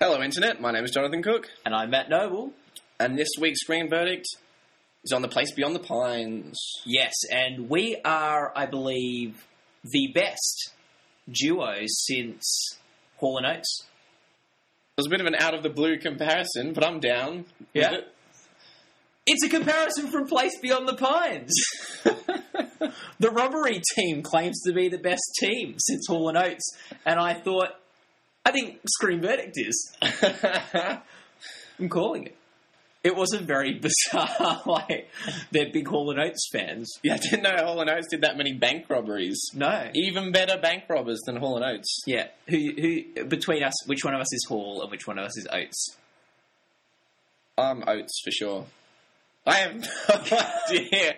Hello, Internet. My name is Jonathan Cook, And I'm Matt Noble. and this week's screen verdict is on The Place Beyond the Pines. Yes, and we are, I believe, the best duo since Hall and Oates. It was a bit of an out of the blue comparison, but I'm down. with Yeah. it. It's a comparison from Place Beyond the Pines. the robbery team claims to be the best team since Hall and Oates, and I thought, I think Screen Verdict is. I'm calling it. It wasn't very bizarre. like they're big Hall and Oates fans. yeah, I didn't know Hall and Oates did that many bank robberies. No. Even better bank robbers than Hall and Oates. Yeah. Who who between us which one of us is Hall and which one of us is Oates? I'm Oates for sure. I have no idea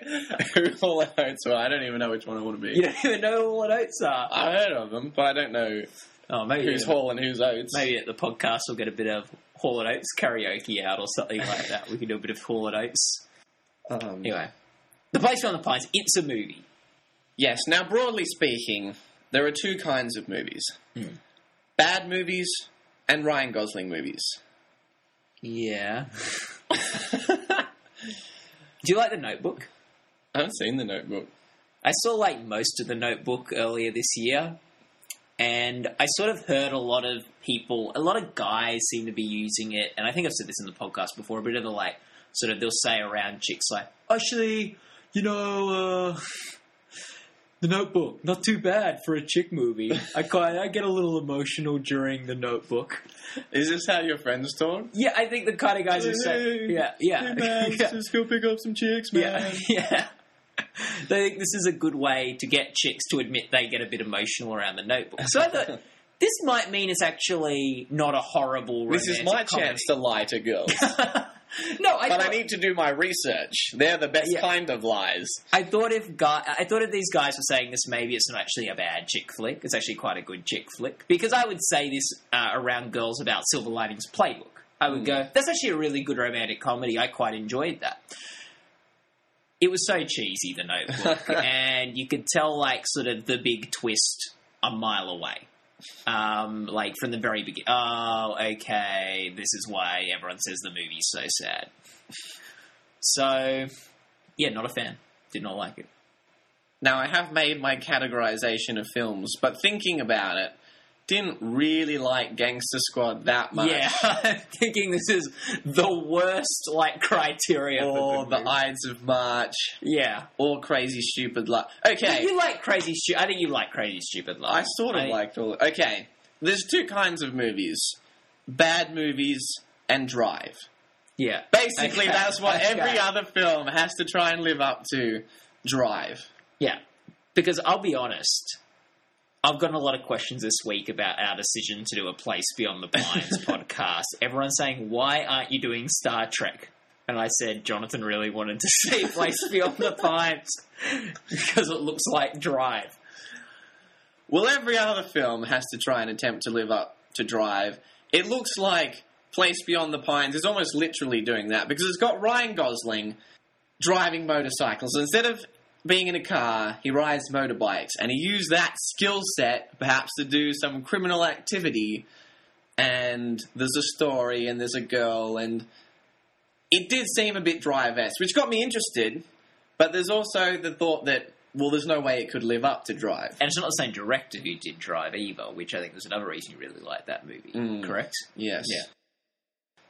who Hall and Oates are. I don't even know which one I want to be. You don't even know who Hall and Oates are. I've heard of them, but I don't know Oh maybe who's Hall and who's Oates. maybe at the podcast we'll get a bit of Hall and Oates karaoke out or something like that. We can do a bit of Hall and Oates. Um, Anyway. The Place Beyond the Pines, it's a movie. Yes. Now, broadly speaking, there are two kinds of movies: Hmm. bad movies and Ryan Gosling movies. Yeah. Do you like the notebook? I haven't seen the Notebook. I saw like most of the Notebook earlier this year, and I sort of heard a lot of people, a lot of guys seem to be using it, and I think I've said this in the podcast before. A bit of the like, sort of they'll say around chicks like, actually, you know, uh, the Notebook, not too bad for a chick movie. I kind I get a little emotional during the Notebook. Is this how your friends talk? Yeah, I think the kind of guys who say, yeah, yeah, yeah. just go pick up some chicks, Yeah, yeah. They think this is a good way to get chicks to admit they get a bit emotional around the notebook. So I thought this might mean it's actually not a horrible. This is my comedy. chance to lie to girls. no, I but I need to do my research. They're the best Yeah. kind of lies. I thought if guy, I thought if these guys were saying this, maybe it's not actually a bad chick flick. It's actually quite a good chick flick because I would say this uh, around girls about Silver Linings Playbook. I would go, that's actually a really good romantic comedy. I quite enjoyed that. It was so cheesy, The Notebook, and you could tell like sort of the big twist a mile away. Um, like from the very beginning. Oh, okay, this is why everyone says the movie's so sad. So, yeah, not a fan. Did not like it. Now, I have made my categorization of films, but thinking about it, didn't really like Gangster Squad that much. Yeah, I'm thinking this is the worst like criteria Or The. Ides of March, Yeah, or Crazy Stupid Love. Okay, you like crazy stupid. I think you like crazy stupid love. I sort of I- liked all. Okay, there's two kinds of movies: bad movies and Drive. Yeah, Basically, Okay, that's what okay. every other film has to try and live up to. Drive. yeah. Because I'll be honest, I've gotten a lot of questions this week about our decision to do a Place Beyond the Pines podcast. Everyone's saying, "Why aren't you doing Star Trek?" And I said, Jonathan really wanted to see Place Beyond the Pines because it looks like Drive. Well, every other film has to try and attempt to live up to Drive. It looks like Place Beyond the Pines is almost literally doing that because it's got Ryan Gosling driving motorcycles. Instead of being in a car, he rides motorbikes, and he used that skill set perhaps to do some criminal activity. And there's a story, and there's a girl, and it did seem a bit Drive-esque, which got me interested. But there's also the thought that well, there's no way it could live up to Drive. And it's not the same director who did Drive either, which I think was another reason you really liked that movie. Mm. Correct? Yes. Yeah.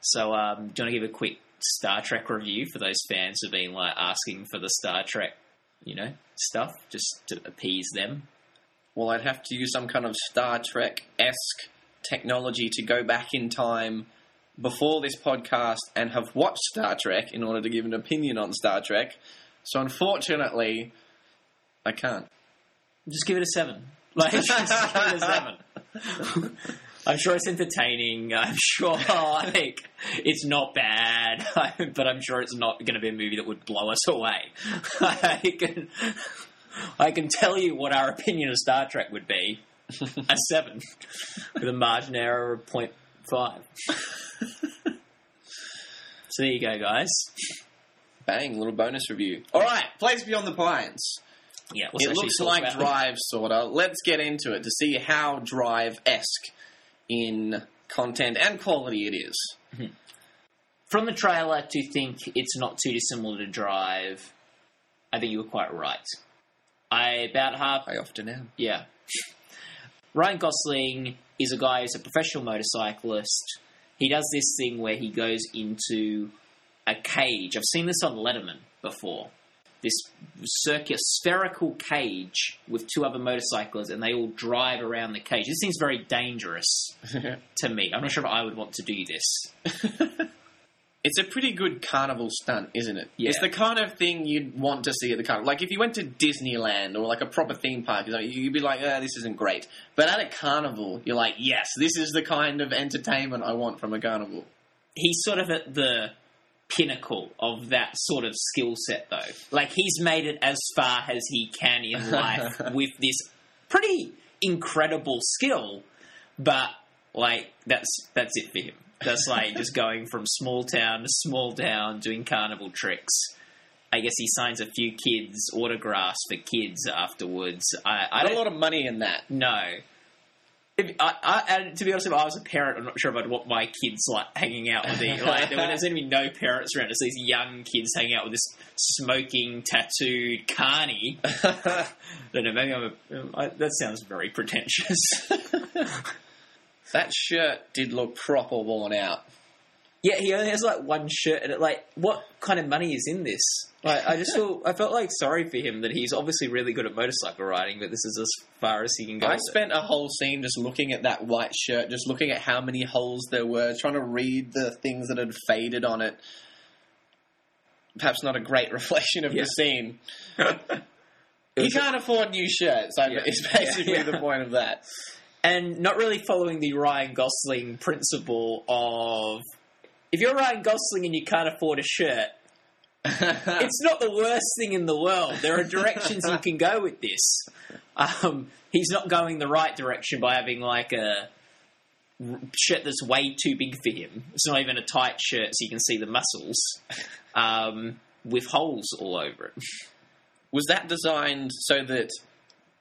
So, um, do you want to give a quick Star Trek review for those fans who've been like asking for the Star Trek, you know, stuff just to appease them? Well, I'd have to use some kind of Star Trek esque technology to go back in time before this podcast and have watched Star Trek in order to give an opinion on Star Trek. So, unfortunately, I can't. Just give it a seven. Like, just give it a seven. I'm sure it's entertaining. I'm sure like it's not bad, but I'm sure it's not going to be a movie that would blow us away. I can, I can tell you what our opinion of Star Trek would be: a seven with a margin error of five. So there you go, guys. Bang, little bonus review. All right, Place Beyond the Pines. Yeah, it looks like Drive, sorta. Let's get into it to see how Drive esque in content and quality it is. Mm-hmm. From the trailer to think it's not too dissimilar to Drive, I think you were quite right. I about half I often am. Yeah. Ryan Gosling is a guy who's a professional motorcyclist. He does this thing where he goes into a cage. I've seen this on Letterman before. This circular spherical cage with two other motorcyclists, and they all drive around the cage. This seems very dangerous to me. I'm not sure if I would want to do this. It's a pretty good carnival stunt, isn't it? Yeah. It's the kind of thing you'd want to see at the carnival. Like if you went to Disneyland or like a proper theme park, you'd be like, "Ah, this isn't great." But at a carnival, you're like, "Yes, this is the kind of entertainment I want from a carnival." he's sort of at the pinnacle of that sort of skill set, though. Like he's made it as far as he can in life with this pretty incredible skill, but like that's that's it for him. That's like just going from small town to small town doing carnival tricks. I guess he signs a few kids autographs for kids afterwards. I, I Not a lot of money in that. no. If, I, I, to be honest, if I was a parent, I'm not sure if I'd want my kids like hanging out with the like. There, there's going to be no parents around. It's these young kids hanging out with this smoking, tattooed carny. I don't know. Maybe I'm. A, um, I, that sounds very pretentious. That shirt did look proper worn out. Yeah, he only has like one shirt, and it, like, what kind of money is in this? Like, I just feel I felt like sorry for him that he's obviously really good at motorcycle riding, but this is as far as he can go. I spent a whole scene just looking at that white shirt, just looking at how many holes there were, trying to read the things that had faded on it. Perhaps not a great reflection of Yeah. the scene. He can't afford new shirts. I Yeah. It's basically Yeah. the point of that. and not really following the Ryan Gosling principle of if you're Ryan Gosling and you can't afford a shirt, it's not the worst thing in the world. There are directions you can go with this. Um, he's not going the right direction by having like a shirt that's way too big for him. It's not even a tight shirt so you can see the muscles um, with holes all over it. Was that designed so that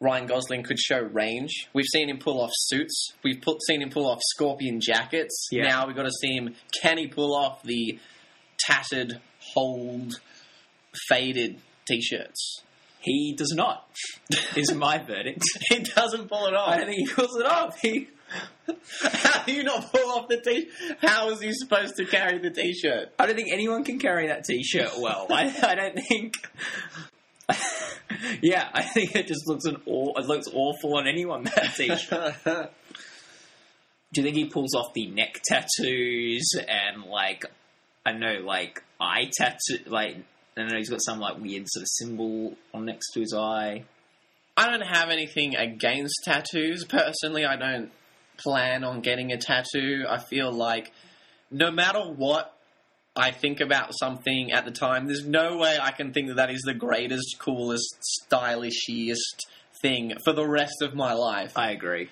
Ryan Gosling could show range? We've seen him pull off suits. We've put, seen him pull off scorpion jackets. Yeah. Now we've got to see him. Can he pull off the tattered, holed, faded t-shirts? He does not. Is my verdict. He doesn't pull it off. I don't think he pulls it off. He How do you not pull off the t? How is he supposed to carry the t-shirt? I don't think anyone can carry that t-shirt well. I, I don't think. yeah, I think it just looks an aw- it looks awful on anyone that t-shirt. Do you think he pulls off the neck tattoos and like I know, like eye tattoo? Like I don't know, he's got some like weird sort of symbol on next to his eye. I don't have anything against tattoos personally. I don't plan on getting a tattoo. I feel like no matter what I think about something at the time, there's no way I can think that that is the greatest, coolest, stylishiest thing for the rest of my life. I agree.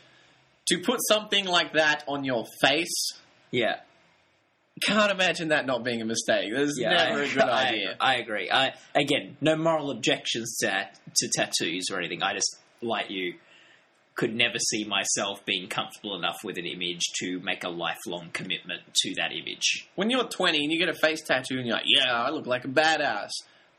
to put something like that on your face, Yeah, can't imagine that not being a mistake. There's yeah, never I, a good I- idea. I agree. I again, no moral objections to to tattoos or anything. I just like you could never see myself being comfortable enough with an image to make a lifelong commitment to that image. when you're 20 and you get a face tattoo and you're like, yeah, I look like a badass.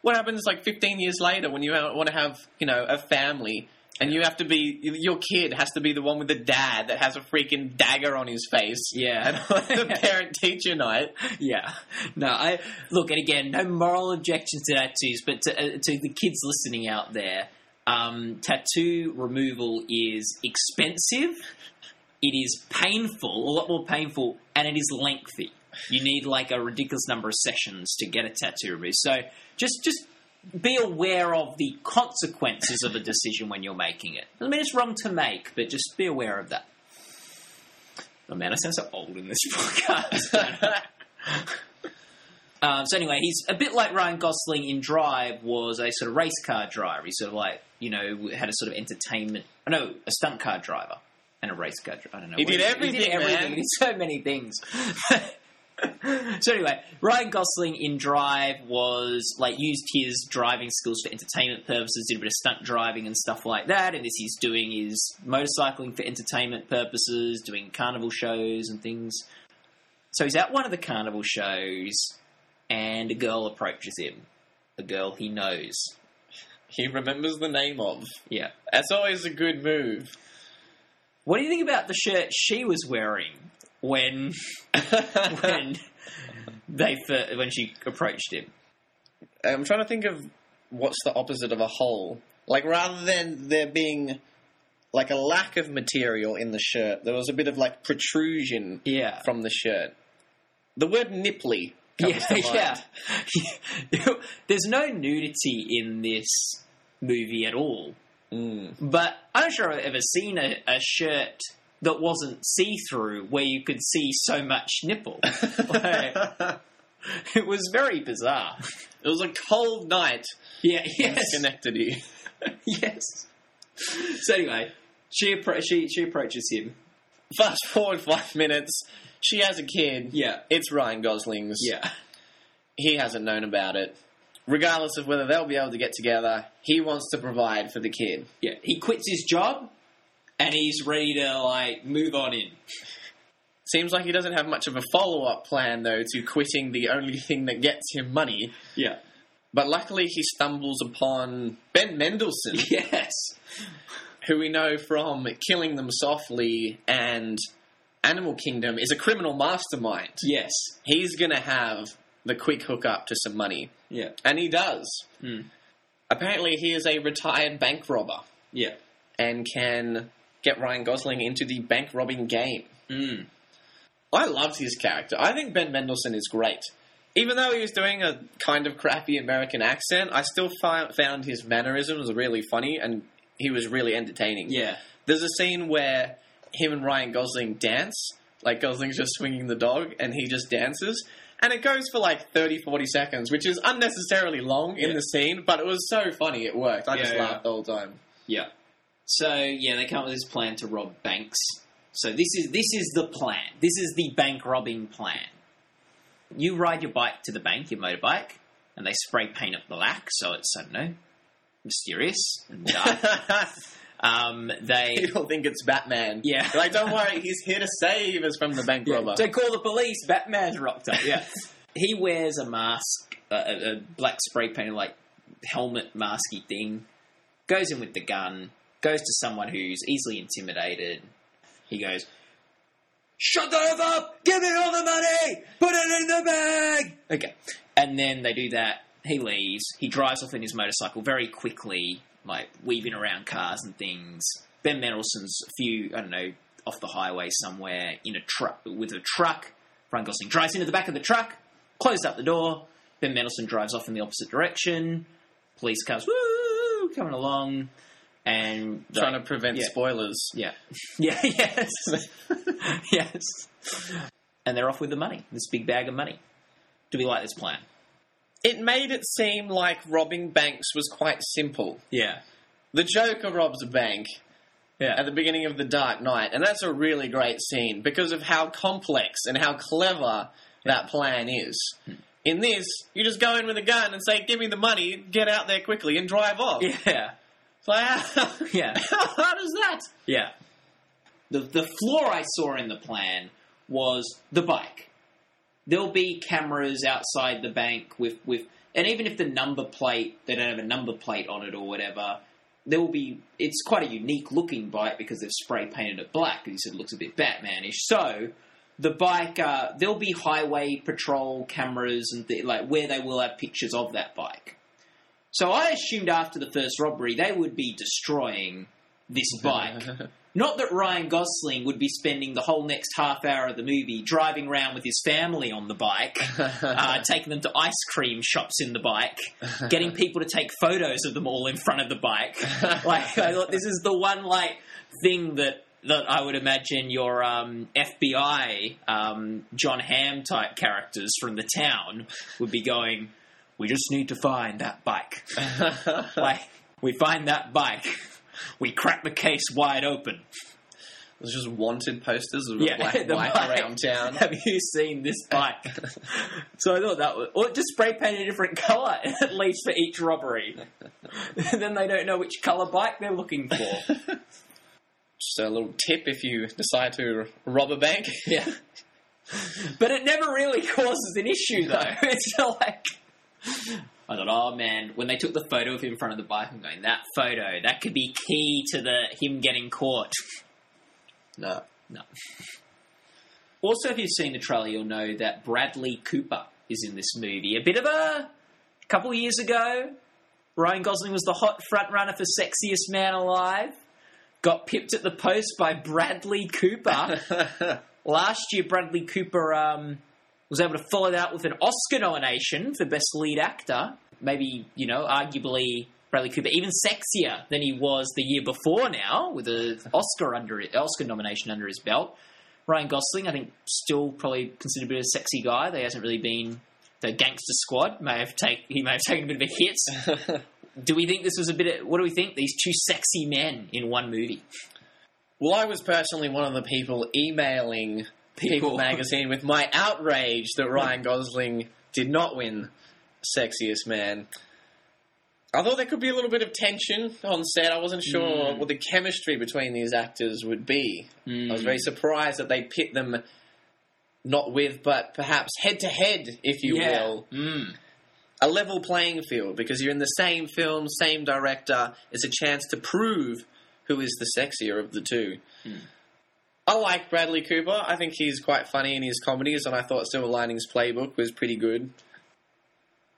What happens like 15 years later when you want to have, you know, a family and you have to be, your kid has to be the one with the dad that has a freaking dagger on his face. Yeah. And the parent teacher night. Yeah, no. I look, and again, no moral objections to tattoos, but to, uh, to the kids listening out there, um, tattoo removal is expensive. It is painful, a lot more painful, and it is lengthy. You need like a ridiculous number of sessions to get a tattoo removed. So just just be aware of the consequences of a decision when you're making it. I mean, it's wrong to make, but just be aware of that. Oh man, I sound so old in this podcast. Um, so anyway, he's a bit like Ryan Gosling in Drive was a sort of race car driver. He's sort of like you know had a sort of entertainment. Oh, know a stunt car driver and a race car. driver. I don't know. He did He everything, did everything. man. He did so many things. so anyway, Ryan Gosling in Drive was like used his driving skills for entertainment purposes, did a bit of stunt driving and stuff like that. And this he's doing is motorcycling for entertainment purposes, doing carnival shows and things. So he's at one of the carnival shows, and a girl approaches him. A girl he knows. He remembers the name of. Yeah. That's always a good move. What do you think about the shirt she was wearing when when they fir- when she approached him? I'm trying to think of what's the opposite of a hole. Like rather than there being like a lack of material in the shirt, there was a bit of like protrusion Yeah. from the shirt. The word nipply comes yeah, to mind. yeah. There's no nudity in this movie at all. Mm. But I'm not sure I've ever seen a, a shirt that wasn't see through where you could see so much nipple. Like, it was very bizarre. It was a cold night Yeah, yes. Schenectady. yes. So anyway, she, appro- she, she approaches him. Fast forward five minutes. She has a kid. Yeah. It's Ryan Gosling's. Yeah. He hasn't known about it. Regardless of whether they'll be able to get together, he wants to provide for the kid. Yeah. He quits his job and he's ready to, like, move on in. Seems like he doesn't have much of a follow up plan, though, to quitting the only thing that gets him money. Yeah. But luckily, he stumbles upon Ben Mendelsohn, Yes. who we know from Killing Them Softly and Animal Kingdom is a criminal mastermind. Yes. He's going to have the quick hookup to some money. Yeah. And he does. Hmm. Apparently, he is a retired bank robber Yeah. and can get Ryan Gosling into the bank robbing game. Mm. I loved his character. I think Ben Mendelsohn is great. Even though he was doing a kind of crappy American accent, I still fi- found his mannerisms really funny and he was really entertaining. Yeah. There's a scene where him and Ryan Gosling dance. Like Gosling's just swinging the dog and he just dances. And it goes for like 30, 40 seconds, which is unnecessarily long in Yeah. the scene, but it was so funny it worked. I Yeah, just laughed the whole time. Yeah. So yeah, they come up with this plan to rob banks. So this is this is the plan. This is the bank robbing plan. You ride your bike to the bank, your motorbike, and they spray paint it black, so it's I don't know, mysterious and dark. um, they People think it's Batman. Yeah. They're like, don't worry, he's here to save us from the bank robber. So call the police. Batman's rocked up. Yeah. he wears a mask, a, a, a black spray painted like helmet masky thing. Goes in with the gun. Goes to someone who's easily intimidated. He goes, "Shut the F up! Give me all the money! Put it in the bag!" Okay. And then they do that. He leaves. He drives off in his motorcycle very quickly, like weaving around cars and things. Ben Mendelsohn's a few, I don't know, off the highway somewhere in a truck with a truck. Ryan Gosling drives into the back of the truck, closes up the door. Ben Mendelsohn drives off in the opposite direction. Police cars, woo, coming along, and Trying to prevent Yeah. spoilers. yeah, yeah, yes, yes. And they're off with the money, this big bag of money. Do we like this plan? It made it seem like robbing banks was quite simple. Yeah, The Joker robs a bank yeah, at the beginning of The Dark Knight, and that's a really great scene because of how complex and how clever that plan is. Hmm. In this, you just go in with a gun and say, "Give me the money, get out there quickly, and drive off." yeah, It's like, how, yeah. how hard is that? Yeah. The the flaw I saw in the plan was the bike. There'll be cameras outside the bank with, with and even if the number plate they don't have a number plate on it or whatever, there will be it's quite a unique looking bike because they've spray painted it black you said it looks a bit Batmanish. So the bike uh, there'll be highway patrol cameras and th- like where they will have pictures of that bike. So I assumed after the first robbery they would be destroying this bike. Not that Ryan Gosling would be spending the whole next half hour of the movie driving around with his family on the bike, uh, taking them to ice cream shops in the bike, getting people to take photos of them all in front of the bike. Like, I thought this is the one like thing that that I would imagine your um, FBI um, Jon Hamm type characters from the town would be going. We just need to find that bike. like we find that bike, we crack the case wide open. There's just wanted posters of Yeah, a black the bike bike. around town. Have you seen this bike? so I thought that was, or just spray paint a different color at least for each robbery. then they don't know which color bike they're looking for. Just a little tip if you decide to rob a bank. Yeah. But it never really causes an issue, though. It's like. I thought, oh man, when they took the photo of him in front of the bike, I'm going, that photo, that could be key to the him getting caught. No. No. Also, if you've seen the trailer, you'll know that Bradley Cooper is in this movie. A bit of a, a couple of years ago, Ryan Gosling was the hot front runner for sexiest man alive. Got pipped at the post by Bradley Cooper. Last year, Bradley Cooper um, was able to follow that with an Oscar nomination for Best Lead Actor. Maybe, you know, arguably Bradley Cooper even sexier than he was the year before now, with an Oscar under Oscar nomination under his belt. Ryan Gosling, I think, still probably considered a bit of a sexy guy. There hasn't really been the gangster squad. May have take he may have taken a bit of a hit. do we think this was a bit? Of, what do we think? These two sexy men in one movie. well, I was personally one of the people emailing People. magazine with my outrage that Ryan Gosling did not win Sexiest Man. I thought there could be a little bit of tension on set. I wasn't sure Mm. what the chemistry between these actors would be. I was very surprised that they pit them not with, but perhaps head to head, if you yeah. will. Mm. A level playing field because you're in the same film, same director. It's a chance to prove who is the sexier of the two. I like Bradley Cooper. I think he's quite funny in his comedies, and I thought Silver Linings Playbook was pretty good.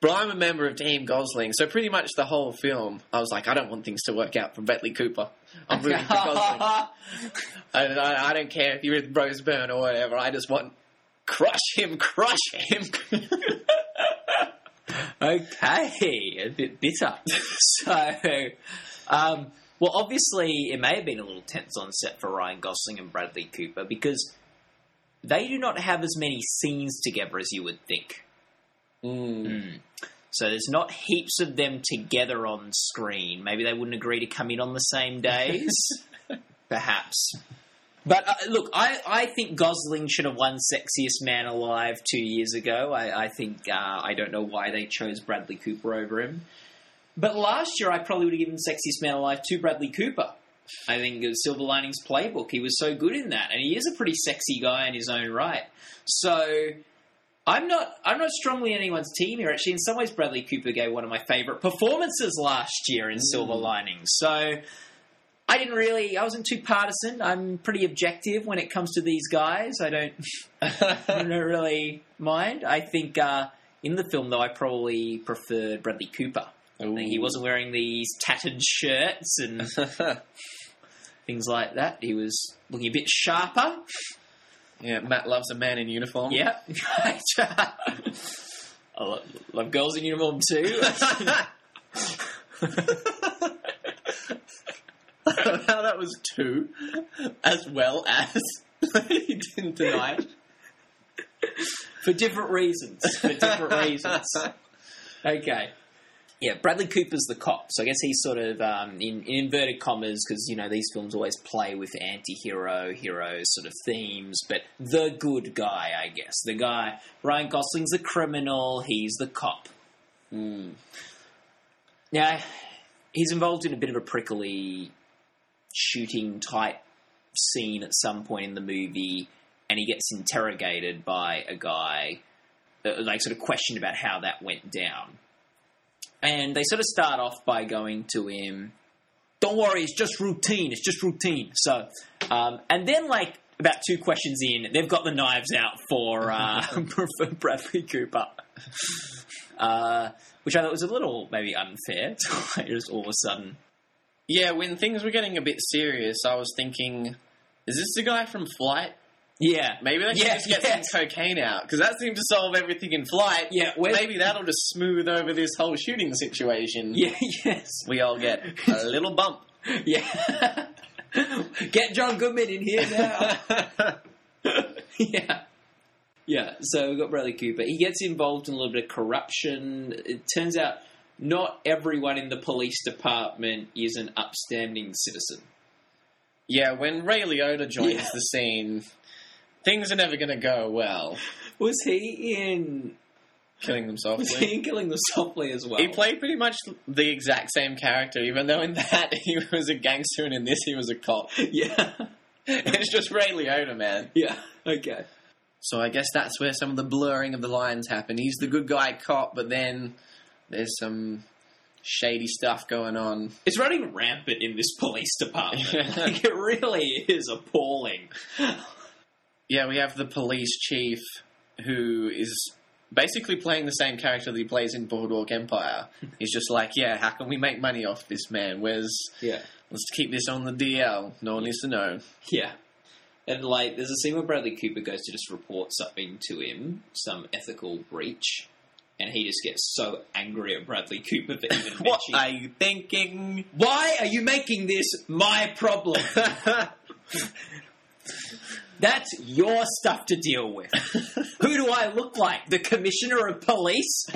But I'm a member of Team Gosling, so pretty much the whole film, I was like, I don't want things to work out for Bradley Cooper. I'm rooting for Gosling. I, I, I don't care if you're with Rose Byrne or whatever. I just want crush him, crush him. Okay, a bit bitter. so, um, well, obviously, it may have been a little tense on set for Ryan Gosling and Bradley Cooper because they do not have as many scenes together as you would think. Mm. So there's not heaps of them together on screen. Maybe they wouldn't agree to come in on the same days. Perhaps. But uh, look, I, I think Gosling should have won Sexiest Man Alive two years ago. I, I think uh, I don't know why they chose Bradley Cooper over him. But last year, I probably would have given Sexiest Man Alive to Bradley Cooper. I think of Silver Linings Playbook. He was so good in that, and he is a pretty sexy guy in his own right. So I'm not I'm not strongly on anyone's team here. Actually, in some ways, Bradley Cooper gave one of my favourite performances last year in Silver Linings. So I didn't really I wasn't too partisan. I'm pretty objective when it comes to these guys. I don't I don't really mind. I think uh, in the film though, I probably preferred Bradley Cooper. He wasn't wearing these tattered shirts and things like that. He was looking a bit sharper. yeah, Matt loves a man in uniform. Yep. I love, love girls in uniform too. How that was two, as well as he didn't deny it. for different reasons. For different reasons. Okay. Yeah, Bradley Cooper's the cop, so I guess he's sort of um, in, in inverted commas because you know these films always play with anti-hero, hero sort of themes, but the good guy, I guess, the guy. Ryan Gosling's the criminal, he's the cop. Mm. Now, he's involved in a bit of a prickly shooting type scene at some point in the movie, and he gets interrogated by a guy, uh, like sort of questioned about how that went down. And they sort of start off by going to him, "Don't worry, it's just routine. It's just routine." So, um, and then like about two questions in, they've got the knives out for uh, for Bradley Cooper. Uh, which I thought was a little maybe unfair. Just all of a sudden, Yeah, when things were getting a bit serious, I was thinking, is this the guy from Flight? Yeah, Maybe they should Yeah, just get yes. some cocaine out because that seemed to solve everything in Flight. Yeah, maybe that'll just smooth over this whole shooting situation. yeah, yes, we all get a little bump. yeah. Get John Goodman in here now. yeah. Yeah, so we've got Bradley Cooper. He gets involved in a little bit of corruption. It turns out not everyone in the police department is an upstanding citizen. Yeah, when Ray Liotta joins Yeah. the scene, things are never going to go well. Was he in? Killing them Was he in Killing Them Softly as well? He played pretty much the exact same character, even though in that he was a gangster and in this he was a cop. Yeah. it's just Ray Liotta, man. Yeah. Okay. So I guess that's where some of the blurring of the lines happen. He's the good guy cop, but then there's some shady stuff going on. It's running rampant in this police department. like, it really is appalling. Yeah, we have the police chief who is basically playing the same character that he plays in Boardwalk Empire. He's just like, yeah, how can we make money off this man? Where's Yeah. let's keep this on the DL. No one needs to know. Yeah. And like, there's a scene where Bradley Cooper goes to just report something to him, some ethical breach, and he just gets so angry at Bradley Cooper for even What mentioning. are you thinking? Why are you making this my problem? That's your stuff to deal with. Who do I look like? The commissioner of police?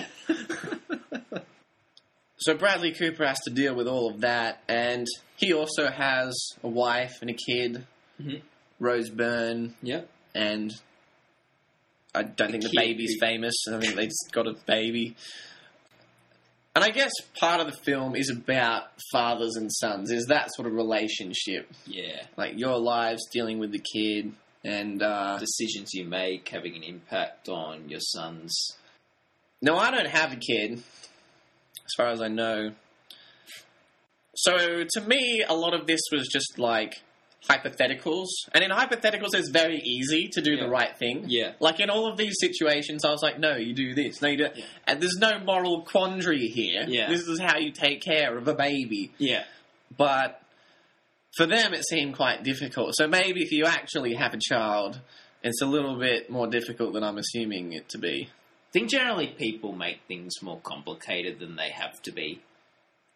So Bradley Cooper has to deal with all of that, and he also has a wife and a kid, Mhm. Rose Byrne, Yep. and I don't think the baby's famous. I think they just got a baby. And I guess part of the film is about fathers and sons, is that sort of relationship. Yeah. Like your lives dealing with the kid, and uh, Decisions you make having an impact on your sons. No, I don't have a kid, as far as I know. So to me, a lot of this was just like hypotheticals, and in hypotheticals, it's very easy to do Yeah. the right thing. Yeah. Like in all of these situations, I was like, "No, you do this. No, you do." Yeah. And there's no moral quandary here. Yeah. This is how you take care of a baby. Yeah. But for them, it seemed quite difficult. So maybe if you actually have a child, it's a little bit more difficult than I'm assuming it to be. I think generally people make things more complicated than they have to be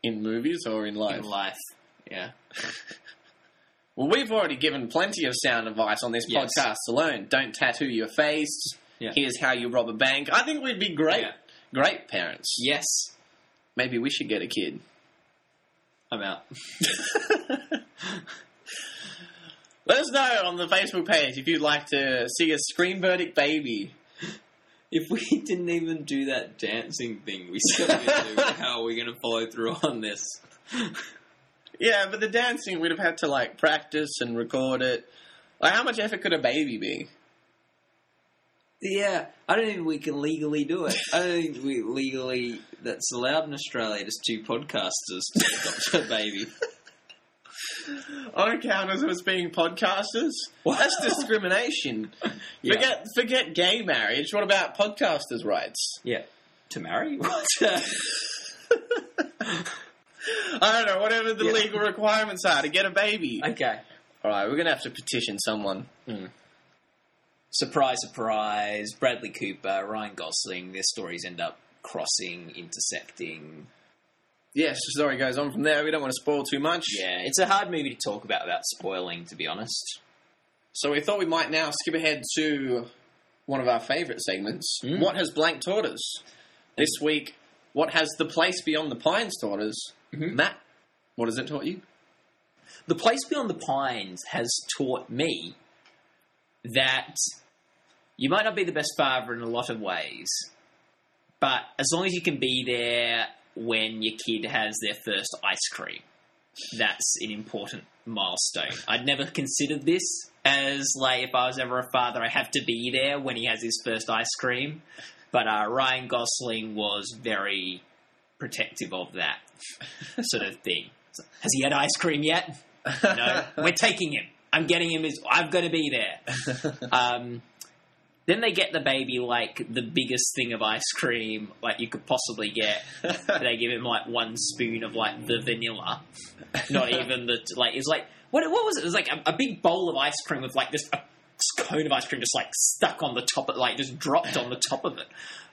In movies or in life? in life. Yeah. Well, we've already given plenty of sound advice on this Yes. podcast alone. Don't tattoo your face. Yeah. Here's how you rob a bank. I think we'd be great, Yeah. great parents. Yes. Maybe we should get a kid. I'm out. Let us know on the Facebook page if you'd like to see a screen verdict baby. If we didn't even do that dancing thing we still we'd do, how are we going to follow through on this? Yeah, but the dancing we'd have had to like practice and record it. Like, how much effort could a baby be? Yeah, I don't think we can legally do it. I don't think we legally that's allowed in Australia. Just two podcasters to adopt a baby. I account of us being podcasters. What? That's discrimination. Yeah. Forget forget gay marriage. What about podcasters' rights? Yeah, to marry? What? I don't know. Whatever the Yeah. legal requirements are to get a baby. okay. All right, we're gonna have to petition someone. Hmm. Surprise, surprise! Bradley Cooper, Ryan Gosling. Their stories end up crossing, intersecting. Yes, story goes on from there. We don't want to spoil too much. Yeah, it's a hard movie to talk about without spoiling. To be honest. So we thought we might now skip ahead to one of our favourite segments. Mm. What has blank taught us? This week, what has the place beyond the pines taught us? Mhm. Matt, what has it taught you? The Place Beyond the Pines has taught me that you might not be the best father in a lot of ways, but as long as you can be there when your kid has their first ice cream, that's an important milestone. I'd never considered this as like if I was ever a father, I have to be there when he has his first ice cream. But uh, Ryan Gosling was very protective of that sort of thing. Has he had ice cream yet? No, we're taking him. I'm getting him. His, I've got to be there. Um, then they get the baby like the biggest thing of ice cream like you could possibly get. they give him like one spoon of like the vanilla, not even the like. It's like what? What was it? It was like a, a big bowl of ice cream with like this a cone of ice cream just like stuck on the top of like just dropped on the top of it.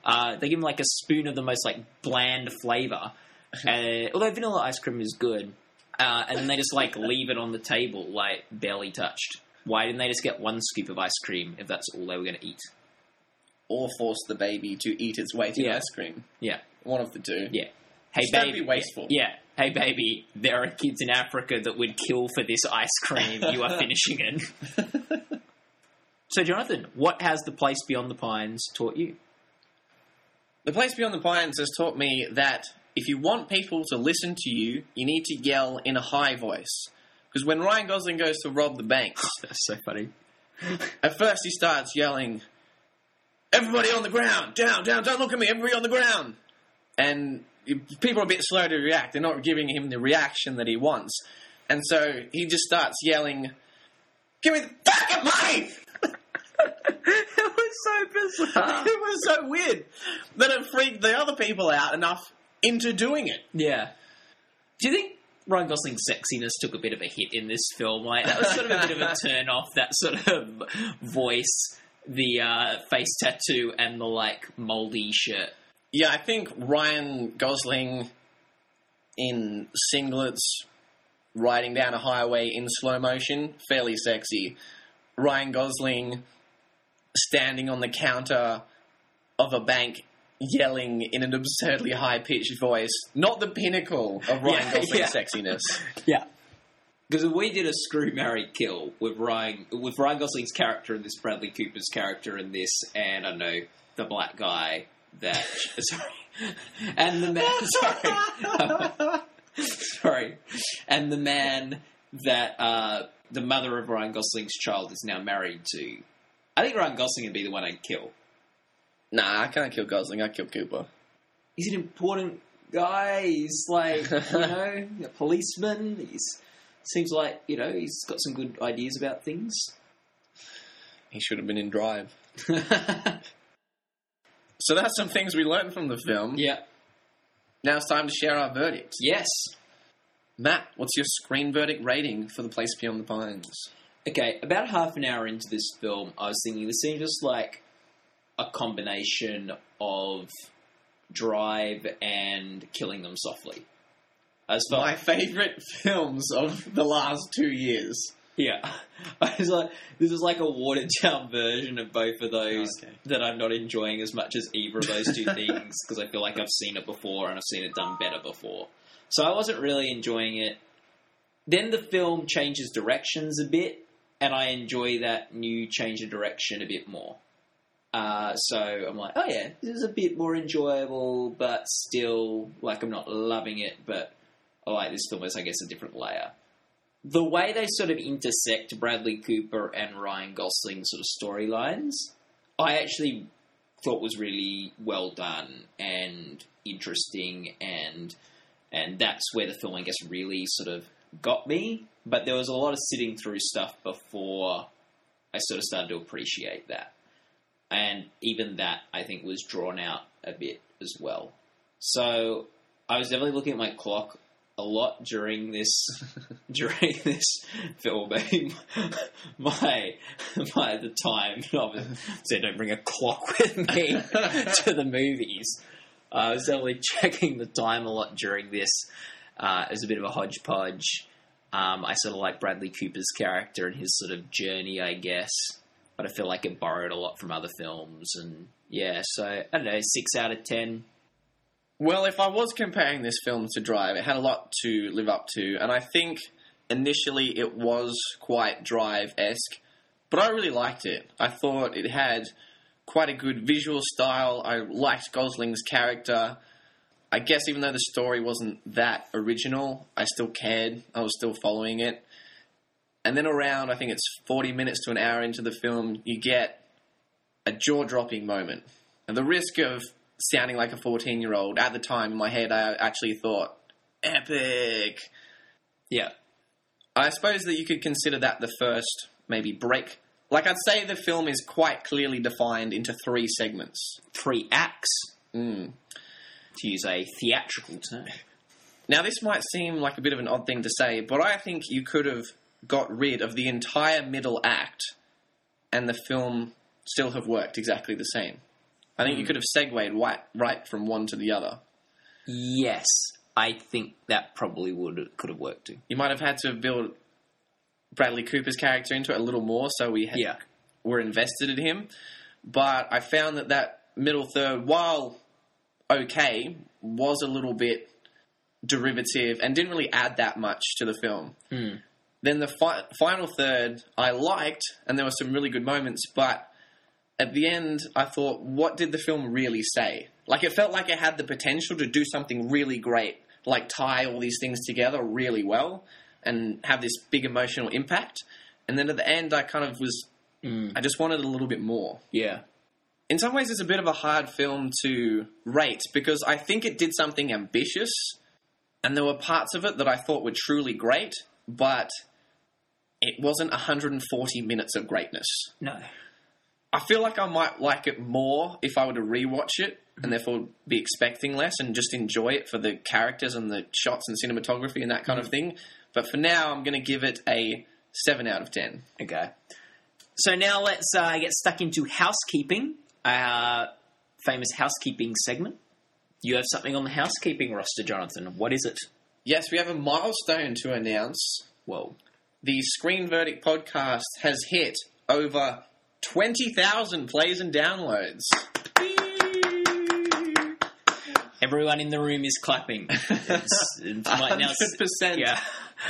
Uh, they give him like a spoon of the most like bland flavor. Uh, although vanilla ice cream is good, uh, and then they just like leave it on the table, like barely touched. Why didn't they just get one scoop of ice cream if that's all they were going to eat? or force the baby to eat its weight in Yeah. ice cream. Yeah, One of the two. yeah. Hey, Just don't baby, be wasteful. Yeah, hey baby, there are kids in Africa that would kill for this ice cream. You are finishing it. so, Jonathan, what has the place beyond the pines taught you? The Place Beyond the Pines has taught me that if you want people to listen to you, you need to yell in a high voice. Because when Ryan Gosling goes to rob the banks, That's so funny. at first he starts yelling, Everybody on the ground! Down, down, don't look at me, everybody on the ground! And people are a bit slow to react. They're not giving him the reaction that he wants. And so he just starts yelling, Give me the fucking money! it was so bizarre. it was so weird that it freaked the other people out enough into doing it. Yeah. Do you think Ryan Gosling's sexiness took a bit of a hit in this film? Like that was sort of a bit of a turn off. That sort of voice, the uh, face tattoo, and the like moldy shirt. Yeah, I think Ryan Gosling in singlets riding down a highway in slow motion, fairly sexy. Ryan Gosling standing on the counter of a bank yelling in an absurdly high pitched voice, not the pinnacle of Ryan Yeah, Gosling's yeah. sexiness. Yeah. Because if we did a screw, marry, kill with Ryan, with Ryan Gosling's character and this Bradley Cooper's character and this, and I don't know the black guy that sorry, and the man sorry, sorry, and the man that uh, the mother of Ryan Gosling's child is now married to. I think Ryan Gosling would be the one I'd kill. Nah, I can't kill Gosling, I kill Cooper. He's an important guy. He's like you know a policeman. He's seems like you know he's got some good ideas about things. He should have been in Drive. So that's some things we learned from the film. yeah. Now it's time to share our verdicts. Yes. Matt, what's your screen verdict rating for The Place Beyond the Pines? Okay. About half an hour into this film, I was thinking this seemed just like a combination of Drive and Killing Them Softly. As felt My favourite films of the last two years. Yeah. I was like, this is like a watered down version of both of those Okay. that I'm not enjoying as much as either of those two things because I feel like I've seen it before and I've seen it done better before. So I wasn't really enjoying it. Then the film changes directions a bit and I enjoy that new change of direction a bit more. Uh, so I'm like, oh yeah, this is a bit more enjoyable, but still, like, I'm not loving it, but I like this film as, I guess, a different layer the way they sort of intersect Bradley Cooper and Ryan Gosling sort of storylines, I actually thought was really well done and interesting, and and that's where the film, I guess, really sort of got me. But there was a lot of sitting through stuff before I sort of started to appreciate that, and even that I think was drawn out a bit as well. So I was definitely looking at my clock a lot during this during this filming. my my the time, obviously, so don't bring a clock with me to the movies. I was definitely checking the time a lot during this. Uh, it was a bit of a hodgepodge. Um, I sort of like Bradley Cooper's character and his sort of journey, I guess. But I feel like it borrowed a lot from other films, and yeah, so I don't know, six out of ten. Well, if I was comparing this film to Drive, it had a lot to live up to, and I think initially it was quite Drive esque, but I really liked it. I thought it had quite a good visual style. I liked Gosling's character. I guess even though the story wasn't that original, I still cared. I was still following it. And then around, I think it's 40 minutes to an hour into the film, you get a jaw dropping moment. And the risk of sounding like a 14 year old, at the time in my head, I actually thought, epic. Yeah, I suppose that you could consider that the first, maybe, break. Like, I'd say the film is quite clearly defined into three segments. three acts, Mm. to use a theatrical term. Now, this might seem like a bit of an odd thing to say, but I think you could have got rid of the entire middle act and the film still have worked exactly the same. I think you could have segued right, right from one to the other. Yes, I think that probably would could have worked too. You might have had to build Bradley Cooper's character into it a little more so we had, Yeah. were invested in him. But I found that that middle third, while okay, was a little bit derivative and didn't really add that much to the film. Hmm. Then the fi- final third I liked, and there were some really good moments, but at the end I thought, what did the film really say? Like it felt like it had the potential to do something really great, like tie all these things together really well and have this big emotional impact. And then at the end, I kind of was, Mm. I just wanted a little bit more Yeah. in some ways it's a bit of a hard film to rate because I think it did something ambitious and there were parts of it that I thought were truly great, but it wasn't 140 minutes of greatness. No. I feel like I might like it more if I were to rewatch it and mm-hmm. therefore be expecting less and just enjoy it for the characters and the shots and cinematography and that kind of mm-hmm. thing. But for now, I'm going to give it a 7 out of 10. Okay. So now let's uh, get stuck into housekeeping, our famous housekeeping segment. You have something on the housekeeping roster, Jonathan. What is it? Yes, we have a milestone to announce. Whoa. The Screen Verdict podcast has hit over 20,000 plays and downloads. Everyone in the room is clapping. It's, it's right now, 100% yeah.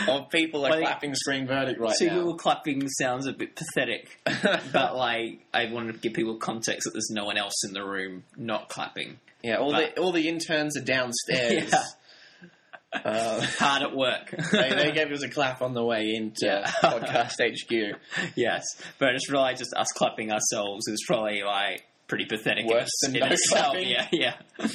of people are Like, clapping Screen Verdict right Two now. people clapping sounds a bit pathetic, but like I wanted to give people context that there's no one else in the room not clapping. yeah, all but- the all the interns are downstairs. Yeah. Uh, Hard at work. they, they gave us a clap on the way into Yeah. podcast HQ. yes, but it's just realised just us clapping ourselves is probably like pretty pathetic. Worse in, than in no itself. clapping. Yeah, yeah.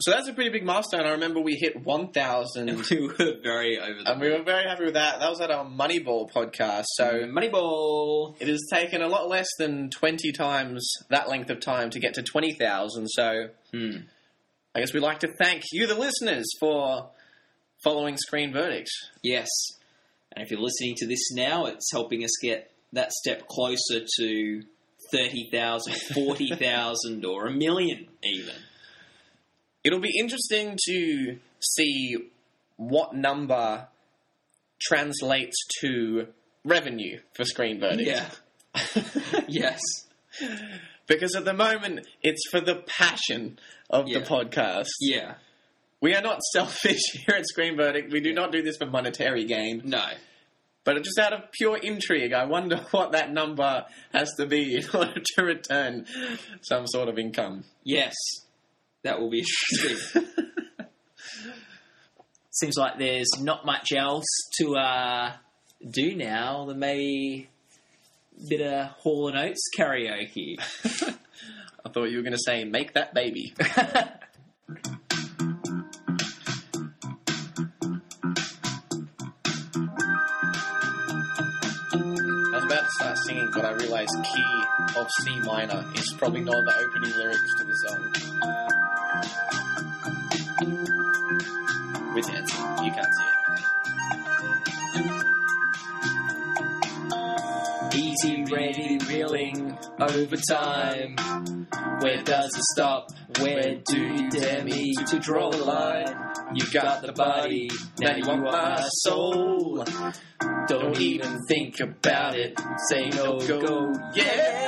So that's a pretty big milestone. I remember we hit 1,000, we were very over and we were very happy with that. That was at our Moneyball podcast. So Moneyball. It has taken a lot less than 20 times that length of time to get to 20,000, so Hmm. I guess we'd like to thank you, the listeners, for following Screen Verdict. Yes, and if you're listening to this now, it's helping us get that step closer to 30,000, 40,000, or a million even. It'll be interesting to see what number translates to revenue for Screen Verdict. Yeah. yes. because at the moment, it's for the passion of Yeah. the podcast. Yeah. We are not selfish here at Screen Verdict. We do not do this for monetary gain. No. But just out of pure intrigue, I wonder what that number has to be in order to return some sort of income. Yes. That will be interesting. Seems like there's not much else to uh, do now than maybe bit of Hall and Oates karaoke. I thought you were going to say, make that baby. I was about to start singing, but I realised key of C minor is probably not the opening lyrics to the song. It. Easy, ready, reeling, overtime. Where does it stop? Where do you dare me to draw the line? You got the body, now you want my soul. Don't even think about it. Say no, go, Yeah!